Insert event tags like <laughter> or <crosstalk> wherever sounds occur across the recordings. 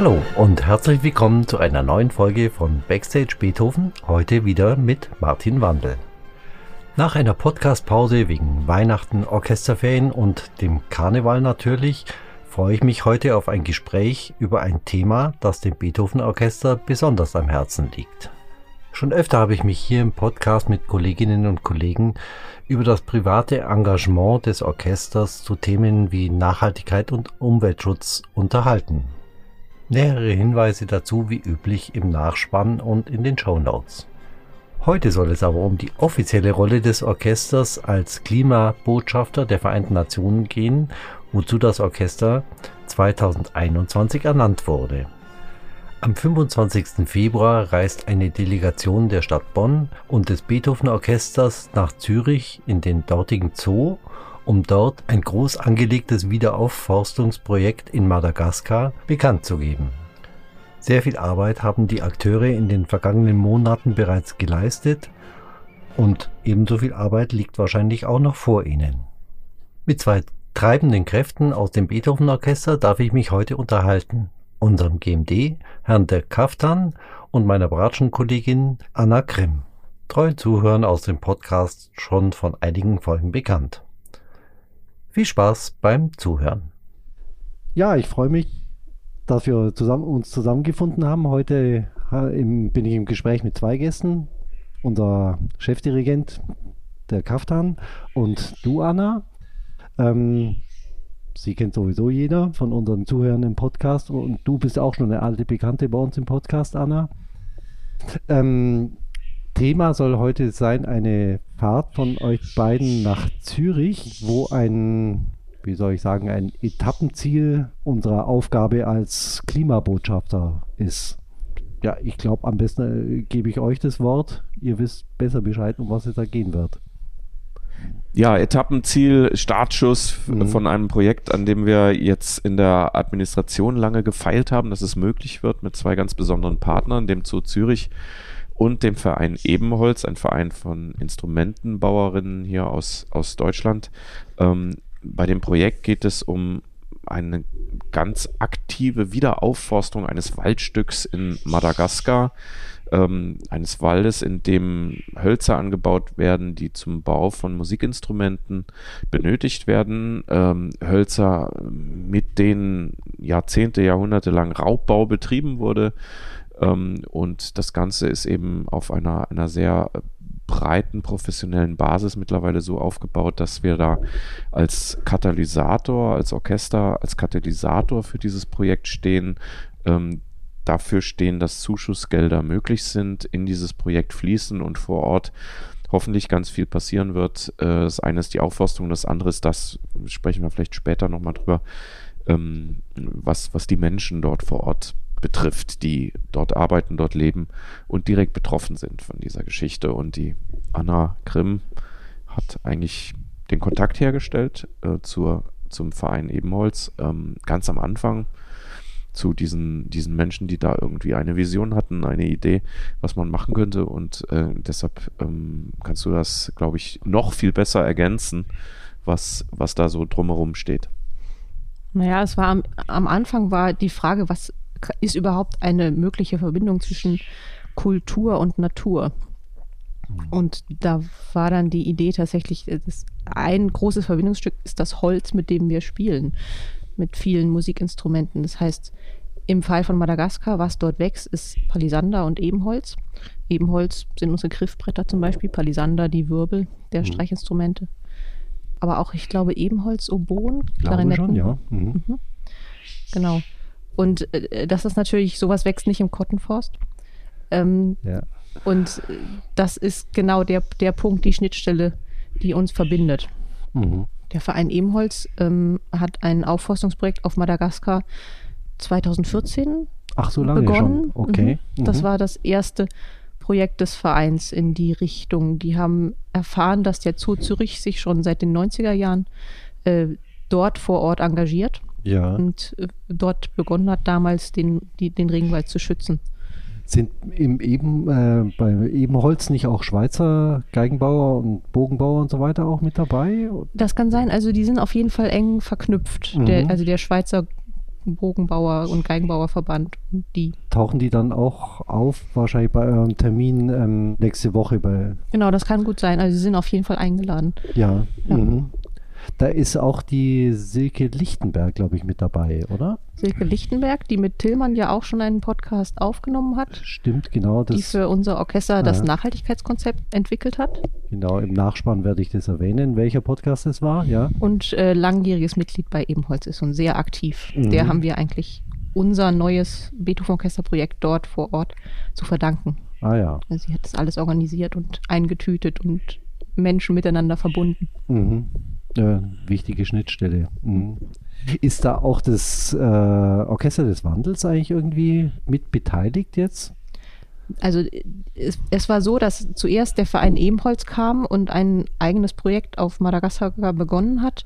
Hallo und herzlich willkommen zu einer neuen Folge von Backstage Beethoven, heute wieder mit Martin Wandel. Nach einer Podcast-Pause wegen Weihnachten, Orchesterferien und dem Karneval natürlich, freue ich mich heute auf ein Gespräch über ein Thema, das dem Beethoven Orchester besonders am Herzen liegt. Schon öfter habe ich mich hier im Podcast mit Kolleginnen und Kollegen über das private Engagement des Orchesters zu Themen wie Nachhaltigkeit und Umweltschutz unterhalten. Nähere Hinweise dazu wie üblich im Nachspann und in den Show Notes. Heute soll es aber um die offizielle Rolle des Orchesters als Klimabotschafter der Vereinten Nationen gehen, wozu das Orchester 2021 ernannt wurde. Am 25. Februar reist eine Delegation der Stadt Bonn und des Beethoven Orchesters nach Zürich in den dortigen Zoo, um dort ein groß angelegtes Wiederaufforstungsprojekt in Madagaskar bekannt zu geben. Sehr viel Arbeit haben die Akteure in den vergangenen Monaten bereits geleistet und ebenso viel Arbeit liegt wahrscheinlich auch noch vor ihnen. Mit zwei treibenden Kräften aus dem Beethoven Orchester darf ich mich heute unterhalten. Unserem GMD, Herrn Dirk Kaftan und meiner Bratschenkollegin Anna Grimm. Treuen Zuhörern aus dem Podcast schon von einigen Folgen bekannt. Viel Spaß beim Zuhören. Ja, ich freue mich, dass wir zusammen, uns zusammengefunden haben. Heute bin ich im Gespräch mit zwei Gästen. Unser Chefdirigent, der Kaftan, und du, Anna. Ähm, sie kennt sowieso jeder von unseren Zuhörern im Podcast. Und du bist auch schon eine alte Bekannte bei uns im Podcast, Anna. Ähm, Thema soll heute sein eine Fahrt von euch beiden nach Zürich, wo ein wie soll ich sagen, ein Etappenziel unserer Aufgabe als Klimabotschafter ist. Ja, ich glaube, am besten äh, gebe ich euch das Wort. Ihr wisst besser Bescheid, um was es da gehen wird. Ja, Etappenziel, Startschuss mhm. von einem Projekt, an dem wir jetzt in der Administration lange gefeilt haben, dass es möglich wird mit zwei ganz besonderen Partnern, dem Zoo Zürich und dem Verein Ebenholz, ein Verein von Instrumentenbauerinnen hier aus, aus Deutschland, ähm, bei dem Projekt geht es um eine ganz aktive Wiederaufforstung eines Waldstücks in Madagaskar, ähm, eines Waldes, in dem Hölzer angebaut werden, die zum Bau von Musikinstrumenten benötigt werden. Ähm, Hölzer, mit denen Jahrzehnte, Jahrhunderte lang Raubbau betrieben wurde. Ähm, und das Ganze ist eben auf einer, einer sehr breiten professionellen Basis mittlerweile so aufgebaut, dass wir da als Katalysator, als Orchester, als Katalysator für dieses Projekt stehen. Ähm, dafür stehen, dass Zuschussgelder möglich sind, in dieses Projekt fließen und vor Ort hoffentlich ganz viel passieren wird. Äh, das eine ist die Aufforstung, das andere ist das, sprechen wir vielleicht später nochmal drüber, ähm, was, was die Menschen dort vor Ort betrifft, die dort arbeiten, dort leben und direkt betroffen sind von dieser Geschichte. Und die Anna Grimm hat eigentlich den Kontakt hergestellt äh, zur, zum Verein Ebenholz ähm, ganz am Anfang zu diesen, diesen Menschen, die da irgendwie eine Vision hatten, eine Idee, was man machen könnte. Und äh, deshalb ähm, kannst du das, glaube ich, noch viel besser ergänzen, was, was da so drumherum steht. Naja, es war am, am Anfang war die Frage, was ist überhaupt eine mögliche Verbindung zwischen Kultur und Natur? Mhm. Und da war dann die Idee tatsächlich, ein großes Verbindungsstück ist das Holz, mit dem wir spielen, mit vielen Musikinstrumenten. Das heißt, im Fall von Madagaskar, was dort wächst, ist Palisander und Ebenholz. Ebenholz sind unsere Griffbretter zum Beispiel, Palisander die Wirbel der mhm. Streichinstrumente. Aber auch, ich glaube, Ebenholz, Oboen, Klarinetten. Schon, ja. Mhm. Mhm. Genau. Und äh, das ist natürlich, sowas wächst nicht im Kottenforst. Ähm, ja. Und äh, das ist genau der, der Punkt, die Schnittstelle, die uns verbindet. Mhm. Der Verein Ebenholz ähm, hat ein Aufforstungsprojekt auf Madagaskar 2014 Ach, so lange begonnen. Schon. Okay. Mhm. Das mhm. war das erste Projekt des Vereins in die Richtung. Die haben erfahren, dass der Zoo Zürich sich schon seit den 90er Jahren äh, dort vor Ort engagiert ja. und äh, dort begonnen hat, damals den, die, den Regenwald zu schützen. Sind im eben, äh, bei Ebenholz nicht auch Schweizer Geigenbauer und Bogenbauer und so weiter auch mit dabei? Das kann sein. Also die sind auf jeden Fall eng verknüpft. Mhm. Der, also der Schweizer Bogenbauer und Geigenbauerverband. Die. Tauchen die dann auch auf, wahrscheinlich bei eurem Termin ähm, nächste Woche bei. Genau, das kann gut sein. Also sie sind auf jeden Fall eingeladen. Ja. Ja. Mhm. Da ist auch die Silke Lichtenberg, glaube ich, mit dabei, oder? Silke Lichtenberg, die mit Tillmann ja auch schon einen Podcast aufgenommen hat, Stimmt, genau. die Das, für unser Orchester das Ja. Nachhaltigkeitskonzept entwickelt hat genau, im Nachspann werde ich das erwähnen, welcher Podcast es war, ja. und äh, langjähriges Mitglied bei Ebenholz ist und sehr aktiv. Mhm. Der haben wir eigentlich unser neues Beethoven-Orchester-Projekt dort vor Ort zu verdanken. Ah ja. Also sie hat das alles organisiert und eingetütet und Menschen miteinander verbunden. Mhm. Ja, wichtige Schnittstelle. Mhm. Ist da auch das äh, Orchester des Wandels eigentlich irgendwie mit beteiligt jetzt? Also es, es war so, dass zuerst der Verein Ebenholz kam und ein eigenes Projekt auf Madagaskar begonnen hat.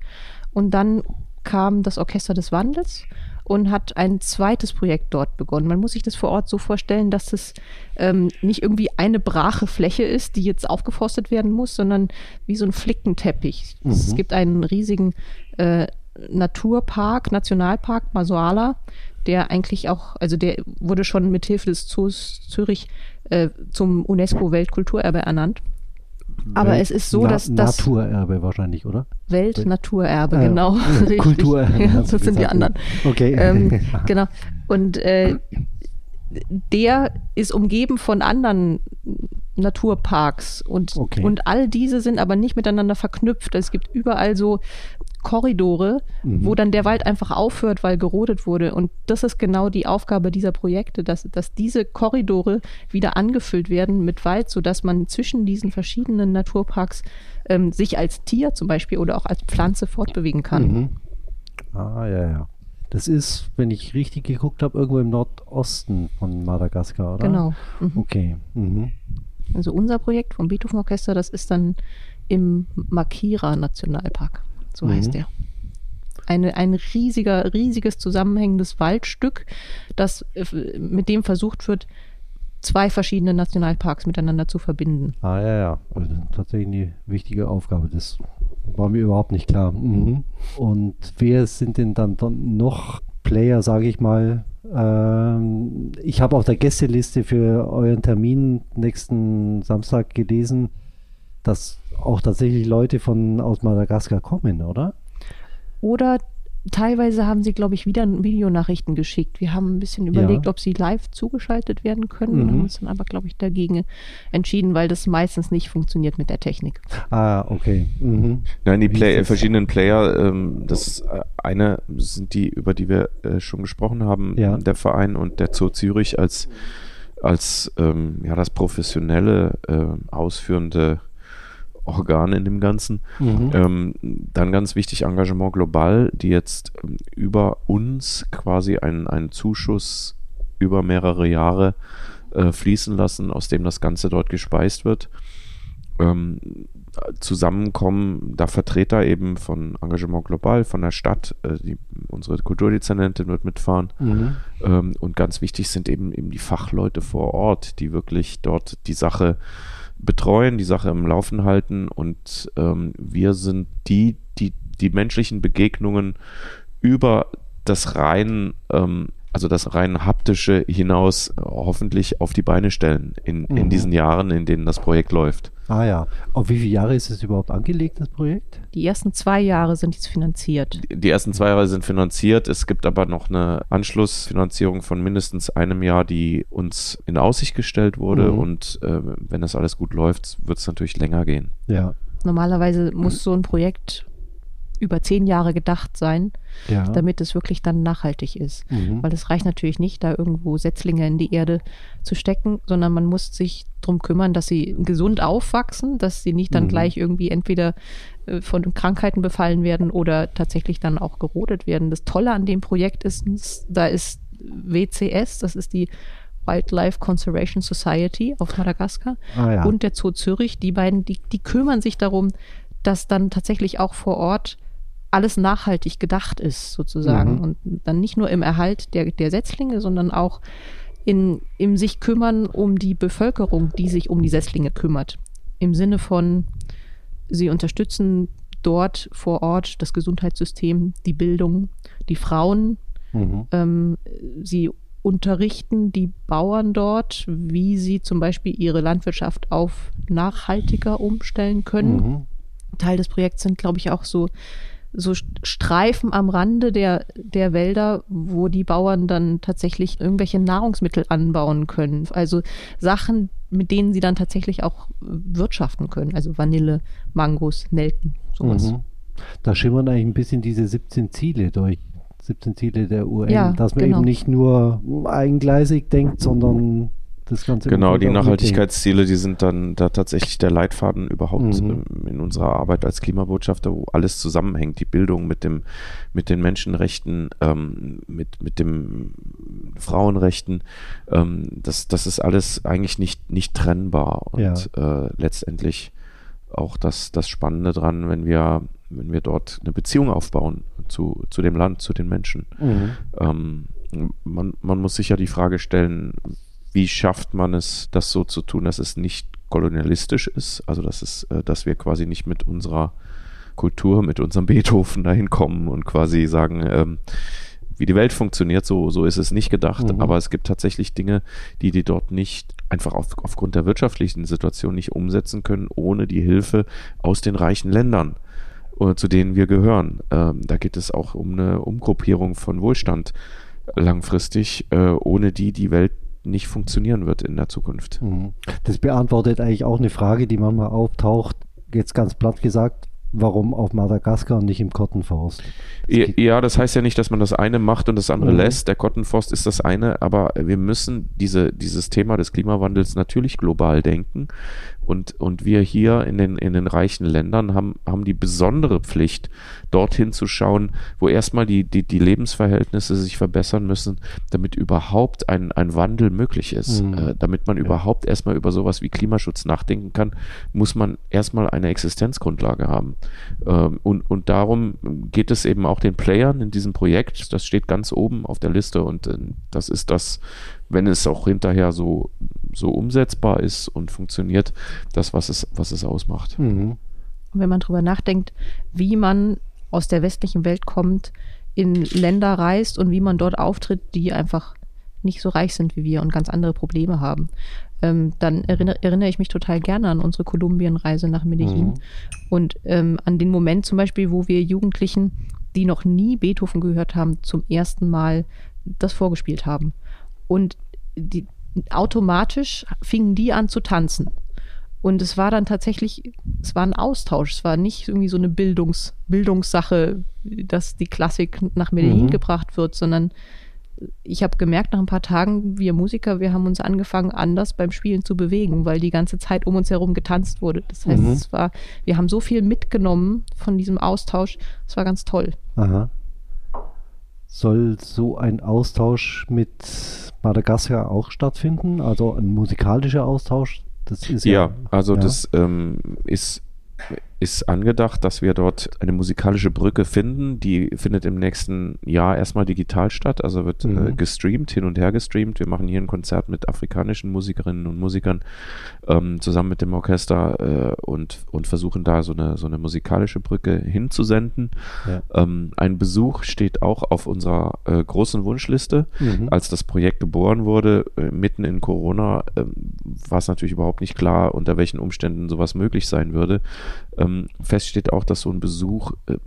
Und dann kam das Orchester des Wandels und hat ein zweites Projekt dort begonnen. Man muss sich das vor Ort so vorstellen, dass es ähm, nicht irgendwie eine brache Fläche ist, die jetzt aufgeforstet werden muss, sondern wie so ein Flickenteppich. Es Mhm. gibt einen riesigen äh, Naturpark, Nationalpark Masoala, der eigentlich auch, also der wurde schon mit Hilfe des Zoos Zürich äh, zum UNESCO-Weltkulturerbe ernannt. Aber Welt- es ist so, Na- dass das Naturerbe wahrscheinlich, oder? Weltnaturerbe, Ah, ja. genau. <laughs> Richtig. Kulturerbe. Ja, das sind die anderen. Okay. Ähm, <laughs> genau. Und äh, der ist umgeben von anderen Naturparks und, Okay. und all diese sind aber nicht miteinander verknüpft. Es gibt überall so Korridore, Mhm. wo dann der Wald einfach aufhört, weil gerodet wurde. Und das ist genau die Aufgabe dieser Projekte, dass, dass diese Korridore wieder angefüllt werden mit Wald, sodass man zwischen diesen verschiedenen Naturparks ähm, sich als Tier zum Beispiel oder auch als Pflanze fortbewegen kann. Mhm. Ah, ja, ja. Das ist, wenn ich richtig geguckt habe, irgendwo im Nordosten von Madagaskar, oder? Genau. Mhm. Okay. Mhm. Also unser Projekt vom Beethoven Orchester, das ist dann im Makira Nationalpark. So Mhm. heißt der. Eine, ein riesiger, riesiges zusammenhängendes Waldstück, das äh, mit dem versucht wird, zwei verschiedene Nationalparks miteinander zu verbinden. Ah, ja, ja. Also, tatsächlich eine wichtige Aufgabe. Das war mir überhaupt nicht klar. Mhm. Und wer sind denn dann, dann noch Player, sage ich mal? Ähm, ich habe auf der Gästeliste für euren Termin nächsten Samstag gelesen, dass auch tatsächlich Leute von aus Madagaskar kommen, oder? Oder teilweise haben sie, glaube ich, wieder Videonachrichten geschickt. Wir haben ein bisschen überlegt, Ja. ob sie live zugeschaltet werden können, Mhm. haben uns dann aber, glaube ich, dagegen entschieden, weil das meistens nicht funktioniert mit der Technik. Ah, okay. Mhm. Nein, die Play verschiedenen Player, ähm, das äh, eine sind die, über die wir äh, schon gesprochen haben, Ja. der Verein und der Zoo Zürich als, als ähm, ja, das professionelle, äh, ausführende Organ in dem Ganzen. Mhm. Ähm, dann ganz wichtig Engagement global, die jetzt ähm, über uns quasi einen, einen Zuschuss über mehrere Jahre äh, fließen lassen, aus dem das Ganze dort gespeist wird. Ähm, zusammenkommen da Vertreter eben von Engagement Global, von der Stadt, äh, die, unsere Kulturdezernentin wird mitfahren. Mhm. Ähm, und ganz wichtig sind eben, eben die Fachleute vor Ort, die wirklich dort die Sache betreuen, die Sache im Laufen halten. Und ähm, wir sind die, die die menschlichen Begegnungen über das rein, ähm, also das rein haptische hinaus hoffentlich auf die Beine stellen in, in Mhm. diesen Jahren, in denen das Projekt läuft. Ah ja. Auf wie viele Jahre ist es überhaupt angelegt, das Projekt? Die ersten zwei Jahre sind jetzt finanziert. Die ersten zwei Jahre sind finanziert. Es gibt aber noch eine Anschlussfinanzierung von mindestens einem Jahr, die uns in Aussicht gestellt wurde. Mhm. Und äh, wenn das alles gut läuft, wird es natürlich länger gehen. Ja. Normalerweise muss so ein Projekt über zehn Jahre gedacht sein, Ja. damit es wirklich dann nachhaltig ist. Mhm. Weil es reicht natürlich nicht, da irgendwo Setzlinge in die Erde zu stecken, sondern man muss sich darum kümmern, dass sie gesund aufwachsen, dass sie nicht dann Mhm. gleich irgendwie entweder äh, von Krankheiten befallen werden oder tatsächlich dann auch gerodet werden. Das Tolle an dem Projekt ist, da ist WCS, das ist die Wildlife Conservation Society auf Madagaskar ah ja. und der Zoo Zürich, die beiden, die, die kümmern sich darum, dass dann tatsächlich auch vor Ort alles nachhaltig gedacht ist, sozusagen. Mhm. Und dann nicht nur im Erhalt der, der Setzlinge, sondern auch in, im sich kümmern um die Bevölkerung, die sich um die Setzlinge kümmert. Im Sinne von, sie unterstützen dort vor Ort das Gesundheitssystem, die Bildung, die Frauen Mhm. Ähm, sie unterrichten die Bauern dort, wie sie zum Beispiel ihre Landwirtschaft auf nachhaltiger umstellen können. Mhm. Teil des Projekts sind, glaube ich, auch so, so Streifen am Rande der, der Wälder, wo die Bauern dann tatsächlich irgendwelche Nahrungsmittel anbauen können. Also Sachen, mit denen sie dann tatsächlich auch wirtschaften können. Also Vanille, Mangos, Nelken, sowas. Mhm. Da schimmern eigentlich ein bisschen diese 17 Ziele durch. 17 Ziele der UN, ja, dass man genau. eben nicht nur eigengleisig denkt, sondern das Ganze. Genau, die Nachhaltigkeitsziele, die sind dann da tatsächlich der Leitfaden überhaupt mhm. In unserer Arbeit als Klimabotschafter, wo alles zusammenhängt, die Bildung mit dem, mit den Menschenrechten, ähm, mit, mit dem Frauenrechten, ähm, das, das ist alles eigentlich nicht, nicht trennbar und ja. äh, letztendlich auch das, das Spannende dran, wenn wir, wenn wir dort eine Beziehung aufbauen zu, zu dem Land, zu den Menschen. Mhm. Ähm, man, man muss sich ja die Frage stellen, wie schafft man es, das so zu tun, dass es nicht kolonialistisch ist, also dass es, äh, dass wir quasi nicht mit unserer Kultur, mit unserem Beethoven dahin kommen und quasi sagen, ähm, wie die Welt funktioniert, so, so ist es nicht gedacht. Mhm. Aber es gibt tatsächlich Dinge, die die dort nicht einfach auf, aufgrund der wirtschaftlichen Situation nicht umsetzen können, ohne die Hilfe aus den reichen Ländern, äh, zu denen wir gehören. Ähm, da geht es auch um eine Umgruppierung von Wohlstand langfristig, äh, ohne die die Welt nicht funktionieren wird in der Zukunft. Mhm. Das beantwortet eigentlich auch eine Frage, die manchmal auftaucht, jetzt ganz platt gesagt, warum auf Madagaskar und nicht im Kottenforst? Ja, das heißt ja nicht, dass man das eine macht und das andere mhm. lässt. Der Kottenforst ist das eine, aber wir müssen diese, dieses Thema des Klimawandels natürlich global denken. Und, und wir hier in den, in den reichen Ländern haben, haben die besondere Pflicht, dorthin zu schauen, wo erstmal die, die, die Lebensverhältnisse sich verbessern müssen, damit überhaupt ein, ein Wandel möglich ist. Mhm. Äh, damit man ja. überhaupt erstmal über sowas wie Klimaschutz nachdenken kann, muss man erstmal eine Existenzgrundlage haben. Ähm, und, und darum geht es eben auch den Playern in diesem Projekt. Das steht ganz oben auf der Liste und äh, das ist das, wenn es auch hinterher so, so umsetzbar ist und funktioniert, das, was es, was es ausmacht. Mhm. Und wenn man darüber nachdenkt, wie man aus der westlichen Welt kommt, in Länder reist und wie man dort auftritt, die einfach nicht so reich sind wie wir und ganz andere Probleme haben, ähm, dann erinnere, erinnere, ich mich total gerne an unsere Kolumbienreise nach Medellin mhm. und ähm, an den Moment zum Beispiel, wo wir Jugendlichen, die noch nie Beethoven gehört haben, zum ersten Mal das vorgespielt haben. Und die, automatisch fingen die an zu tanzen. Und es war dann tatsächlich, es war ein Austausch. Es war nicht irgendwie so eine Bildungs, Bildungssache, dass die Klassik nach Medellin mhm. gebracht wird, sondern ich habe gemerkt nach ein paar Tagen, wir Musiker, wir haben uns angefangen, anders beim Spielen zu bewegen, weil die ganze Zeit um uns herum getanzt wurde. Das heißt, mhm. es war, wir haben so viel mitgenommen von diesem Austausch. Es war ganz toll. Aha soll so ein Austausch mit Madagaskar auch stattfinden? Also ein musikalischer Austausch? Das ist ja, ja also ja. das ähm, ist ist angedacht, dass wir dort eine musikalische Brücke finden. Die findet im nächsten Jahr erstmal digital statt, also wird äh, mhm. äh, gestreamt, hin und her gestreamt. Wir machen hier ein Konzert mit afrikanischen Musikerinnen und Musikern ähm, zusammen mit dem Orchester äh, und, und versuchen da so eine, so eine musikalische Brücke hinzusenden. Ja. Ähm, ein Besuch steht auch auf unserer äh, großen Wunschliste. Mhm. Als das Projekt geboren wurde, äh, mitten in Corona, ähm, war es natürlich überhaupt nicht klar, unter welchen Umständen sowas möglich sein würde. Ähm, fest steht auch, dass so ein Besuch äh,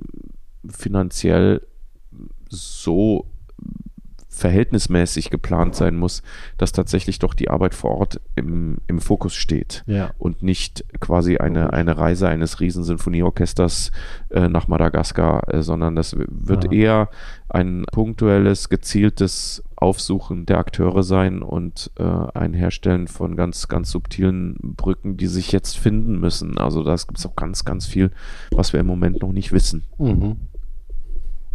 finanziell so verhältnismäßig geplant sein muss, dass tatsächlich doch die Arbeit vor Ort im, im Fokus steht ja. und nicht quasi eine, eine Reise eines Riesensinfonieorchesters äh, nach Madagaskar, äh, sondern das wird ja. eher ein punktuelles, gezieltes Aufsuchen der Akteure sein und äh, ein Herstellen von ganz, ganz subtilen Brücken, die sich jetzt finden müssen. Also da gibt es auch ganz, ganz viel, was wir im Moment noch nicht wissen. Mhm.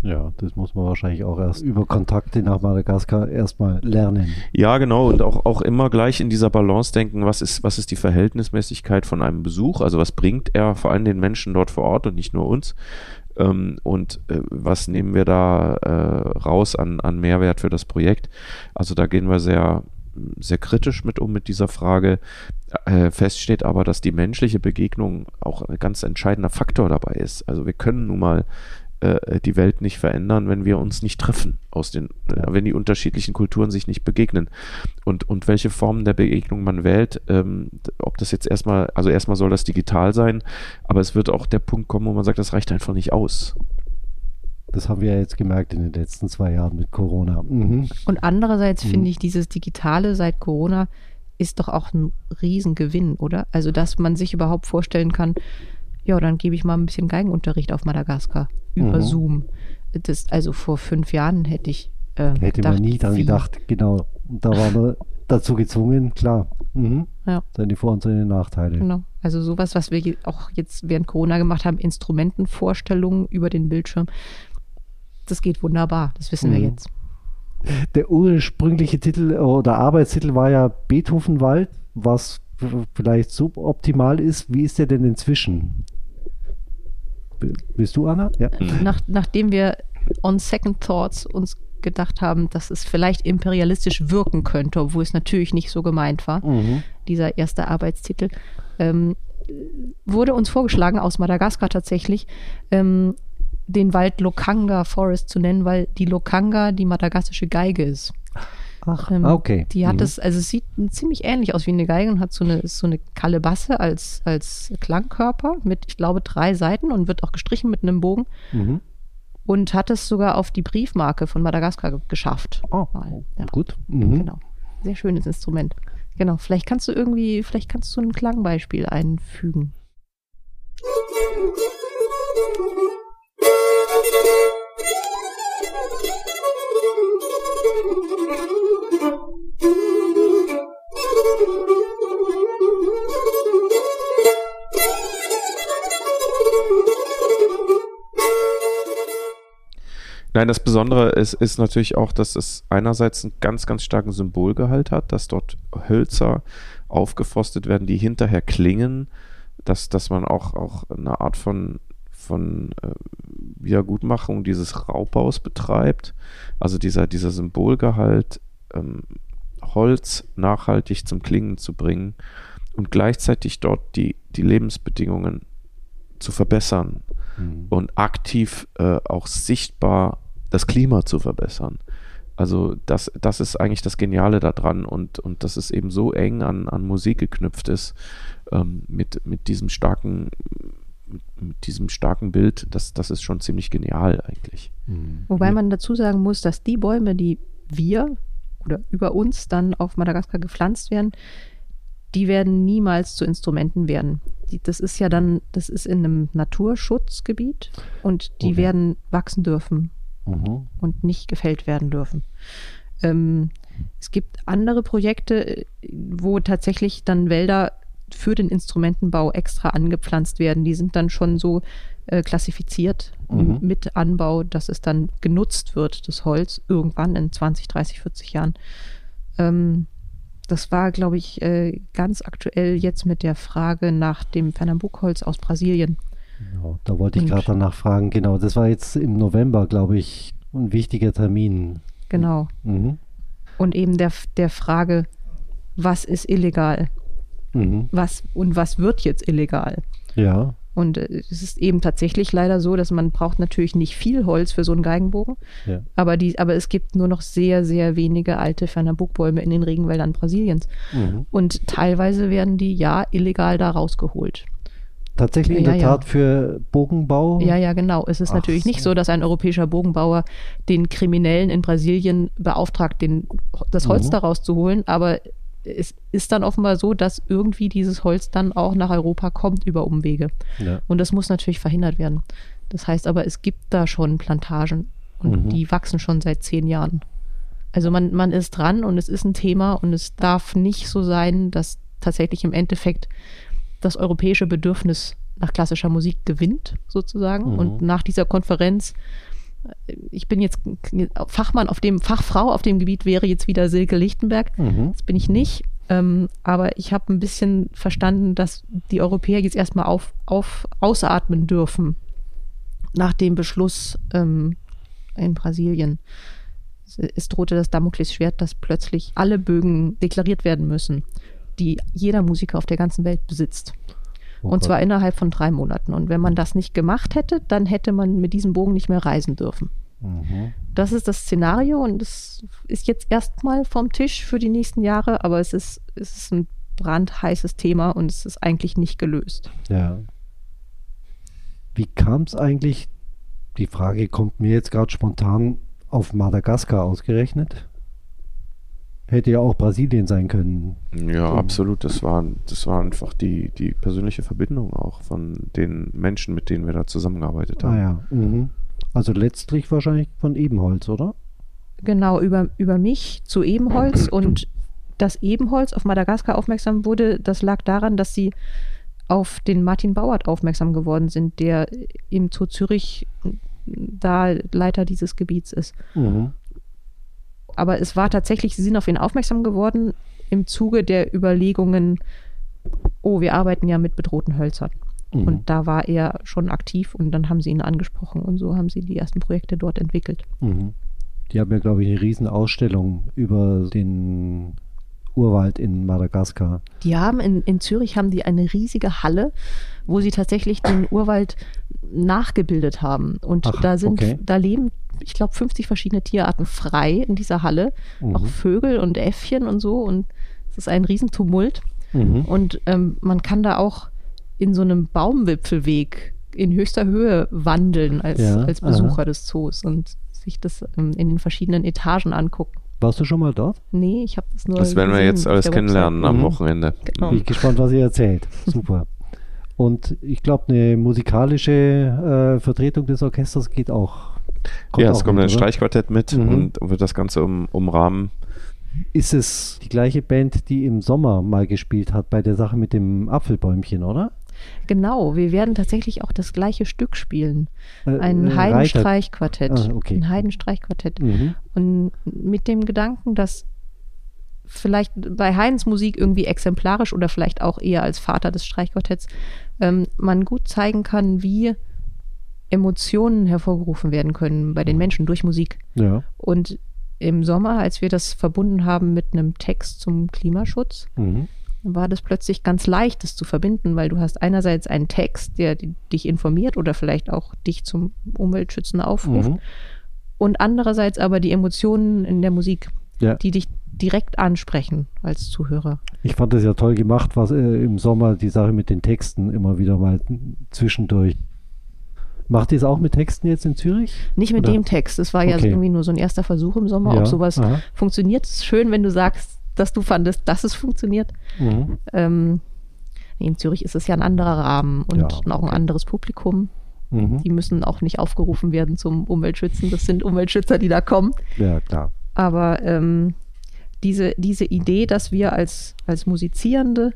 Ja, das muss man wahrscheinlich auch erst über Kontakte nach Madagaskar erstmal lernen. Ja, genau. Und auch, auch immer gleich in dieser Balance denken, was ist, was ist die Verhältnismäßigkeit von einem Besuch? Also was bringt er vor allem den Menschen dort vor Ort und nicht nur uns? Ähm, und äh, was nehmen wir da äh, raus an, an Mehrwert für das Projekt? Also da gehen wir sehr, sehr kritisch mit um mit dieser Frage. Äh, fest steht aber, dass die menschliche Begegnung auch ein ganz entscheidender Faktor dabei ist. Also wir können nun mal äh, die Welt nicht verändern, wenn wir uns nicht treffen, aus den, äh, wenn die unterschiedlichen Kulturen sich nicht begegnen. Und, und welche Formen der Begegnung man wählt, ähm, ob das jetzt erstmal, also erstmal soll das digital sein, aber es wird auch der Punkt kommen, wo man sagt, das reicht einfach nicht aus. Das haben wir ja jetzt gemerkt in den letzten zwei Jahren mit Corona. Mhm. Und andererseits Mhm. finde ich, dieses Digitale seit Corona ist doch auch ein Riesengewinn, oder? Also, dass man sich überhaupt vorstellen kann, ja, dann gebe ich mal ein bisschen Geigenunterricht auf Madagaskar über Mhm. Zoom. Das, also vor fünf Jahren hätte ich äh, Hätte man nie dran wie? gedacht, genau. Und da waren wir dazu gezwungen, klar. Mhm. Ja. Seine Vor- und seine Nachteile. Genau. Also sowas, was wir auch jetzt während Corona gemacht haben, Instrumentenvorstellungen über den Bildschirm, das geht wunderbar. Das wissen wir Mhm. jetzt. Der ursprüngliche Titel oder Arbeitstitel war ja Beethovenwald, was vielleicht suboptimal ist. Wie ist der denn inzwischen? Bist du, Anna? Ja. Nach, nachdem wir on second thoughts uns gedacht haben, dass es vielleicht imperialistisch wirken könnte, obwohl es natürlich nicht so gemeint war, Mhm. dieser erste Arbeitstitel, ähm, wurde uns vorgeschlagen, aus Madagaskar tatsächlich, ähm, den Wald Lokanga Forest zu nennen, weil die Lokanga die madagassische Geige ist. Ach, Ähm, okay. Die hat Mhm. es, also es sieht ziemlich ähnlich aus wie eine Geige und hat so eine, so eine Kalebasse als, als Klangkörper mit, ich glaube, drei Seiten und wird auch gestrichen mit einem Bogen Mhm. und hat es sogar auf die Briefmarke von Madagaskar ge- geschafft. Oh, Mal, ja. gut. Mhm. Genau. Sehr schönes Instrument. Genau. Vielleicht kannst du irgendwie, vielleicht kannst du ein Klangbeispiel einfügen. <laughs> Nein, das Besondere ist, ist natürlich auch, dass es einerseits einen ganz, ganz starken Symbolgehalt hat, dass dort Hölzer aufgeforstet werden, die hinterher klingen, dass, dass man auch, auch eine Art von, von äh, Wiedergutmachung dieses Raubaus betreibt. Also dieser, dieser Symbolgehalt, ähm, Holz nachhaltig zum Klingen zu bringen und gleichzeitig dort die, die Lebensbedingungen zu verbessern Mhm. und aktiv äh, auch sichtbar das Klima zu verbessern. Also das, das ist eigentlich das Geniale daran und, und dass es eben so eng an, an Musik geknüpft ist, ähm, mit, mit diesem starken, mit, mit diesem starken Bild, das, das ist schon ziemlich genial eigentlich. Mhm. Wobei man dazu sagen muss, dass die Bäume, die wir oder über uns dann auf Madagaskar gepflanzt werden, die werden niemals zu Instrumenten werden. Die, das ist ja dann, das ist in einem Naturschutzgebiet und die Okay. werden wachsen dürfen Mhm. und nicht gefällt werden dürfen. Ähm, es gibt andere Projekte, wo tatsächlich dann Wälder für den Instrumentenbau extra angepflanzt werden. Die sind dann schon so äh, klassifiziert Mhm. m- mit Anbau, dass es dann genutzt wird, das Holz, irgendwann in 20, 30, 40 Jahren. Ähm, das war, glaube ich, äh, ganz aktuell jetzt mit der Frage nach dem Pernambucholz aus Brasilien. Genau, da wollte ich gerade danach fragen. Genau, das war jetzt im November, glaube ich, ein wichtiger Termin. Genau. Mhm. Und eben der, der Frage, was ist illegal? Mhm. was und was wird jetzt illegal. Ja. Und äh, es ist eben tatsächlich leider so, dass man braucht natürlich nicht viel Holz für so einen Geigenbogen, Ja. aber, die, aber es gibt nur noch sehr, sehr wenige alte Fernambukbäume in den Regenwäldern Brasiliens. Mhm. Und teilweise werden die ja illegal da rausgeholt. Tatsächlich in Ja, der ja. Tat für Bogenbau. Ja, ja, genau. Es ist Ach natürlich nicht so. so, dass ein europäischer Bogenbauer den Kriminellen in Brasilien beauftragt, den, das Holz Mhm. da rauszuholen, aber es ist dann offenbar so, dass irgendwie dieses Holz dann auch nach Europa kommt über Umwege. Ja. Und das muss natürlich verhindert werden. Das heißt aber, es gibt da schon Plantagen und Mhm. die wachsen schon seit zehn Jahren. Also man, man ist dran und es ist ein Thema und es darf nicht so sein, dass tatsächlich im Endeffekt das europäische Bedürfnis nach klassischer Musik gewinnt, sozusagen. Mhm. Und nach dieser Konferenz, ich bin jetzt Fachmann auf dem, Fachfrau auf dem Gebiet wäre jetzt wieder Silke Lichtenberg. Mhm. Das bin ich nicht. Ähm, aber ich habe ein bisschen verstanden, dass die Europäer jetzt erstmal auf, auf, ausatmen dürfen nach dem Beschluss ähm, in Brasilien. Es, es drohte das Damoklesschwert, dass plötzlich alle Bögen deklariert werden müssen, die jeder Musiker auf der ganzen Welt besitzt. Oh und zwar innerhalb von drei Monaten. Und wenn man das nicht gemacht hätte, dann hätte man mit diesem Bogen nicht mehr reisen dürfen. Mhm. Das ist das Szenario und es ist jetzt erstmal vom Tisch für die nächsten Jahre, aber es ist, es ist ein brandheißes Thema und es ist eigentlich nicht gelöst. Ja. Wie kam es eigentlich? Die Frage kommt mir jetzt gerade spontan auf Madagaskar ausgerechnet. Hätte ja auch Brasilien sein können. Ja, absolut. Das war, das war einfach die, die persönliche Verbindung auch von den Menschen, mit denen wir da zusammengearbeitet haben. Ah ja. Mhm. Also letztlich wahrscheinlich von Ebenholz, oder? Genau, über, über mich zu Ebenholz <clears throat> und dass Ebenholz auf Madagaskar aufmerksam wurde, das lag daran, dass sie auf den Martin Bauert aufmerksam geworden sind, der im Zoo Zürich da Leiter dieses Gebiets ist. Mhm. Aber es war tatsächlich, sie sind auf ihn aufmerksam geworden im Zuge der Überlegungen, oh, wir arbeiten ja mit bedrohten Hölzern. Mhm. Und da war er schon aktiv und dann haben sie ihn angesprochen und so haben sie die ersten Projekte dort entwickelt. Mhm. Die haben ja, glaube ich, eine riesen Ausstellung über den Urwald in Madagaskar. Die haben in, in Zürich haben die eine riesige Halle, wo sie tatsächlich den Urwald nachgebildet haben. Und Ach, da sind, okay. da leben, ich glaube, 50 verschiedene Tierarten frei in dieser Halle. Mhm. Auch Vögel und Äffchen und so. Und es ist ein Riesentumult. Mhm. Und ähm, man kann da auch in so einem Baumwipfelweg in höchster Höhe wandeln als, Ja, als Besucher des Zoos und sich das ähm, in den verschiedenen Etagen angucken. Warst du schon mal dort? Nee, ich habe das nur. Das werden wir jetzt alles kennenlernen am Mhm. Wochenende. Genau. Bin ich gespannt, was ihr erzählt. <laughs> Super. Und ich glaube, eine musikalische äh, Vertretung des Orchesters geht auch. Ja, es kommt mit, ein oder? Streichquartett mit Mhm. und wird das Ganze um, umrahmen. Ist es die gleiche Band, die im Sommer mal gespielt hat bei der Sache mit dem Apfelbäumchen, oder? Genau, wir werden tatsächlich auch das gleiche Stück spielen. Äh, Ein äh, Heidenstreichquartett. Ah, okay. Ein Heidenstreichquartett. Mhm. Und mit dem Gedanken, dass vielleicht bei Heidens Musik irgendwie exemplarisch oder vielleicht auch eher als Vater des Streichquartetts ähm, man gut zeigen kann, wie Emotionen hervorgerufen werden können bei den Menschen durch Musik. Ja. Und im Sommer, als wir das verbunden haben mit einem Text zum Klimaschutz, Mhm. war das plötzlich ganz leicht, das zu verbinden, weil du hast einerseits einen Text, der di- dich informiert oder vielleicht auch dich zum Umweltschützen aufruft Mhm. und andererseits aber die Emotionen in der Musik, Ja. die dich direkt ansprechen als Zuhörer. Ich fand das ja toll gemacht, was äh, im Sommer die Sache mit den Texten immer wieder mal zwischendurch. Macht ihr es auch mit Texten jetzt in Zürich? Nicht mit Oder? dem Text, es war ja Okay. irgendwie nur so ein erster Versuch im Sommer, Ja, ob sowas aha. funktioniert. Es ist schön, wenn du sagst, dass du fandest, dass es funktioniert. Mhm. Ähm, in Zürich ist es ja ein anderer Rahmen und Ja, auch ein okay. anderes Publikum. Mhm. Die müssen auch nicht aufgerufen werden zum Umweltschützen. Das sind Umweltschützer, die da kommen. Ja, klar. Aber ähm, diese, diese Idee, dass wir als, als Musizierende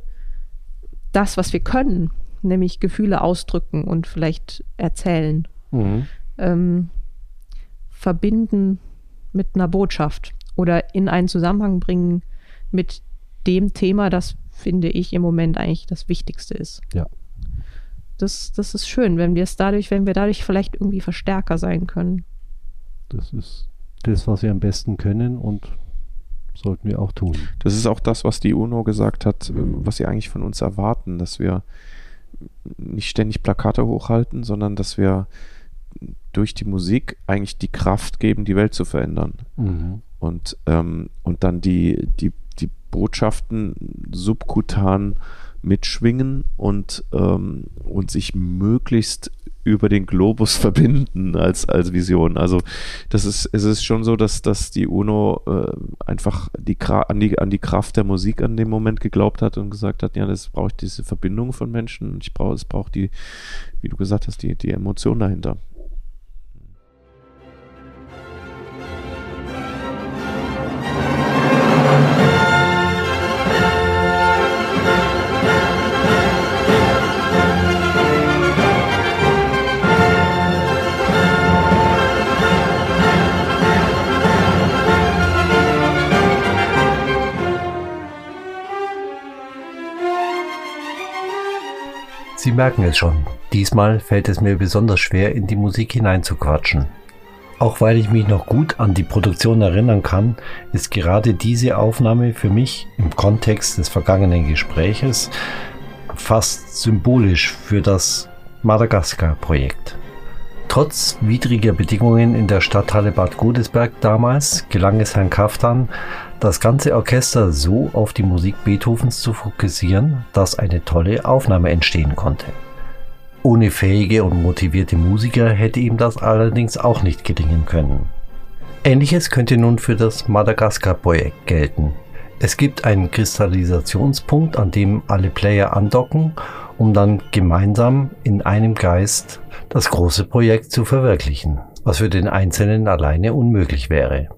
das, was wir können, nämlich Gefühle ausdrücken und vielleicht erzählen, Mhm. ähm, verbinden mit einer Botschaft oder in einen Zusammenhang bringen mit dem Thema, das finde ich im Moment eigentlich das Wichtigste ist. Ja. Das, das ist schön, wenn wir es dadurch, wenn wir dadurch vielleicht irgendwie Verstärker sein können. Das ist das, was wir am besten können und sollten wir auch tun. Das ist auch das, was die UNO gesagt hat, äh, was sie eigentlich von uns erwarten, dass wir nicht ständig Plakate hochhalten, sondern dass wir durch die Musik eigentlich die Kraft geben, die Welt zu verändern. Mhm. Und, ähm, und dann die, die, die Botschaften subkutan mitschwingen und, ähm, und sich möglichst über den Globus <laughs> verbinden als, als Vision. Also das ist, es ist schon so, dass, dass die UNO äh, einfach die, an, die, an die Kraft der Musik an dem Moment geglaubt hat und gesagt hat, ja, das braucht diese Verbindung von Menschen ich brauche, es braucht die, wie du gesagt hast, die, die Emotion dahinter. Merken es schon, diesmal fällt es mir besonders schwer, in die Musik hineinzuquatschen. Auch weil ich mich noch gut an die Produktion erinnern kann, ist gerade diese Aufnahme für mich im Kontext des vergangenen Gespräches fast symbolisch für das Madagaskar-Projekt. Trotz widriger Bedingungen in der Stadthalle Bad Godesberg damals gelang es Herrn Kaftan, das ganze Orchester so auf die Musik Beethovens zu fokussieren, dass eine tolle Aufnahme entstehen konnte. Ohne fähige und motivierte Musiker hätte ihm das allerdings auch nicht gelingen können. Ähnliches könnte nun für das Madagaskar-Projekt gelten. Es gibt einen Kristallisationspunkt, an dem alle Player andocken, um dann gemeinsam in einem Geist das große Projekt zu verwirklichen, was für den Einzelnen alleine unmöglich wäre.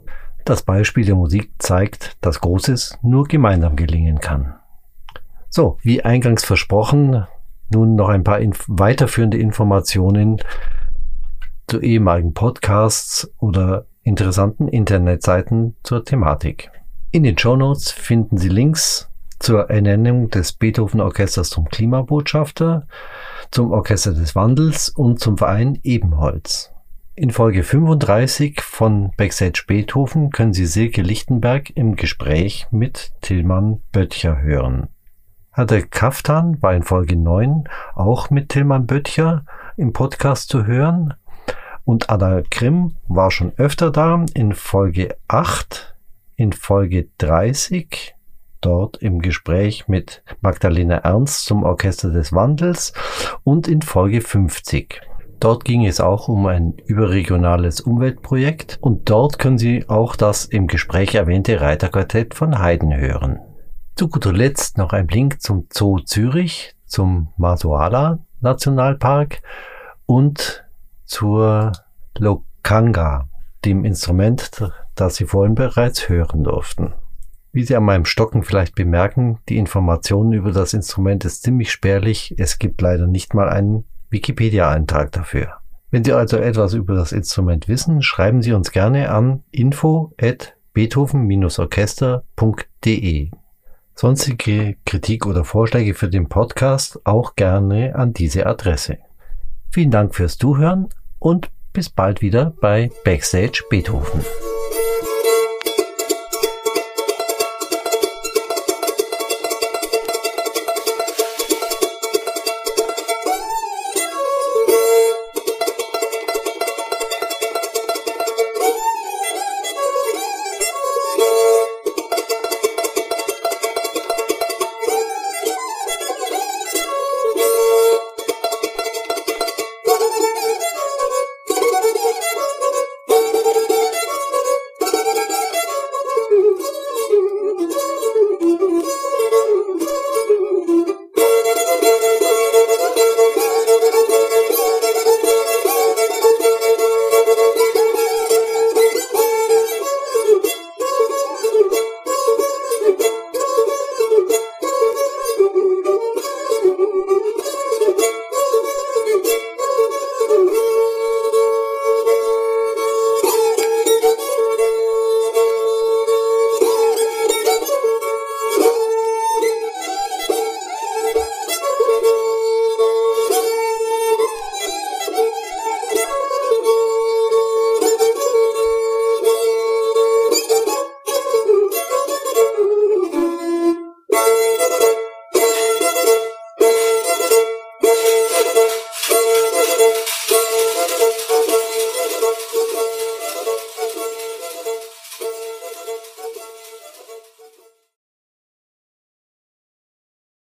Das Beispiel der Musik zeigt, dass Großes nur gemeinsam gelingen kann. So, wie eingangs versprochen, nun noch ein paar inf weiterführende Informationen zu ehemaligen Podcasts oder interessanten Internetseiten zur Thematik. In den Show Notes finden Sie Links zur Ernennung des Beethoven Orchesters zum Klimabotschafter, zum Orchester des Wandels und zum Verein Ebenholz. In Folge 35 von Backstage Beethoven können Sie Silke Lichtenberg im Gespräch mit Tillmann Böttcher hören. Hatte Kaftan war in Folge 9 auch mit Tillmann Böttcher im Podcast zu hören und Ada Grimm war schon öfter da in Folge 8, in Folge 30 dort im Gespräch mit Magdalena Ernst zum Orchester des Wandels und in Folge 50. Dort ging es auch um ein überregionales Umweltprojekt und dort können Sie auch das im Gespräch erwähnte Reiterquartett von Haydn hören. Zu guter Letzt noch ein Link zum Zoo Zürich, zum Masuala Nationalpark und zur Lokanga, dem Instrument, das Sie vorhin bereits hören durften. Wie Sie an meinem Stocken vielleicht bemerken, die Informationen über das Instrument ist ziemlich spärlich. Es gibt leider nicht mal einen Wikipedia-Eintrag dafür. Wenn Sie also etwas über das Instrument wissen, schreiben Sie uns gerne an info at beethoven-orchester.de. Sonstige Kritik oder Vorschläge für den Podcast auch gerne an diese Adresse. Vielen Dank fürs Zuhören und bis bald wieder bei Backstage Beethoven.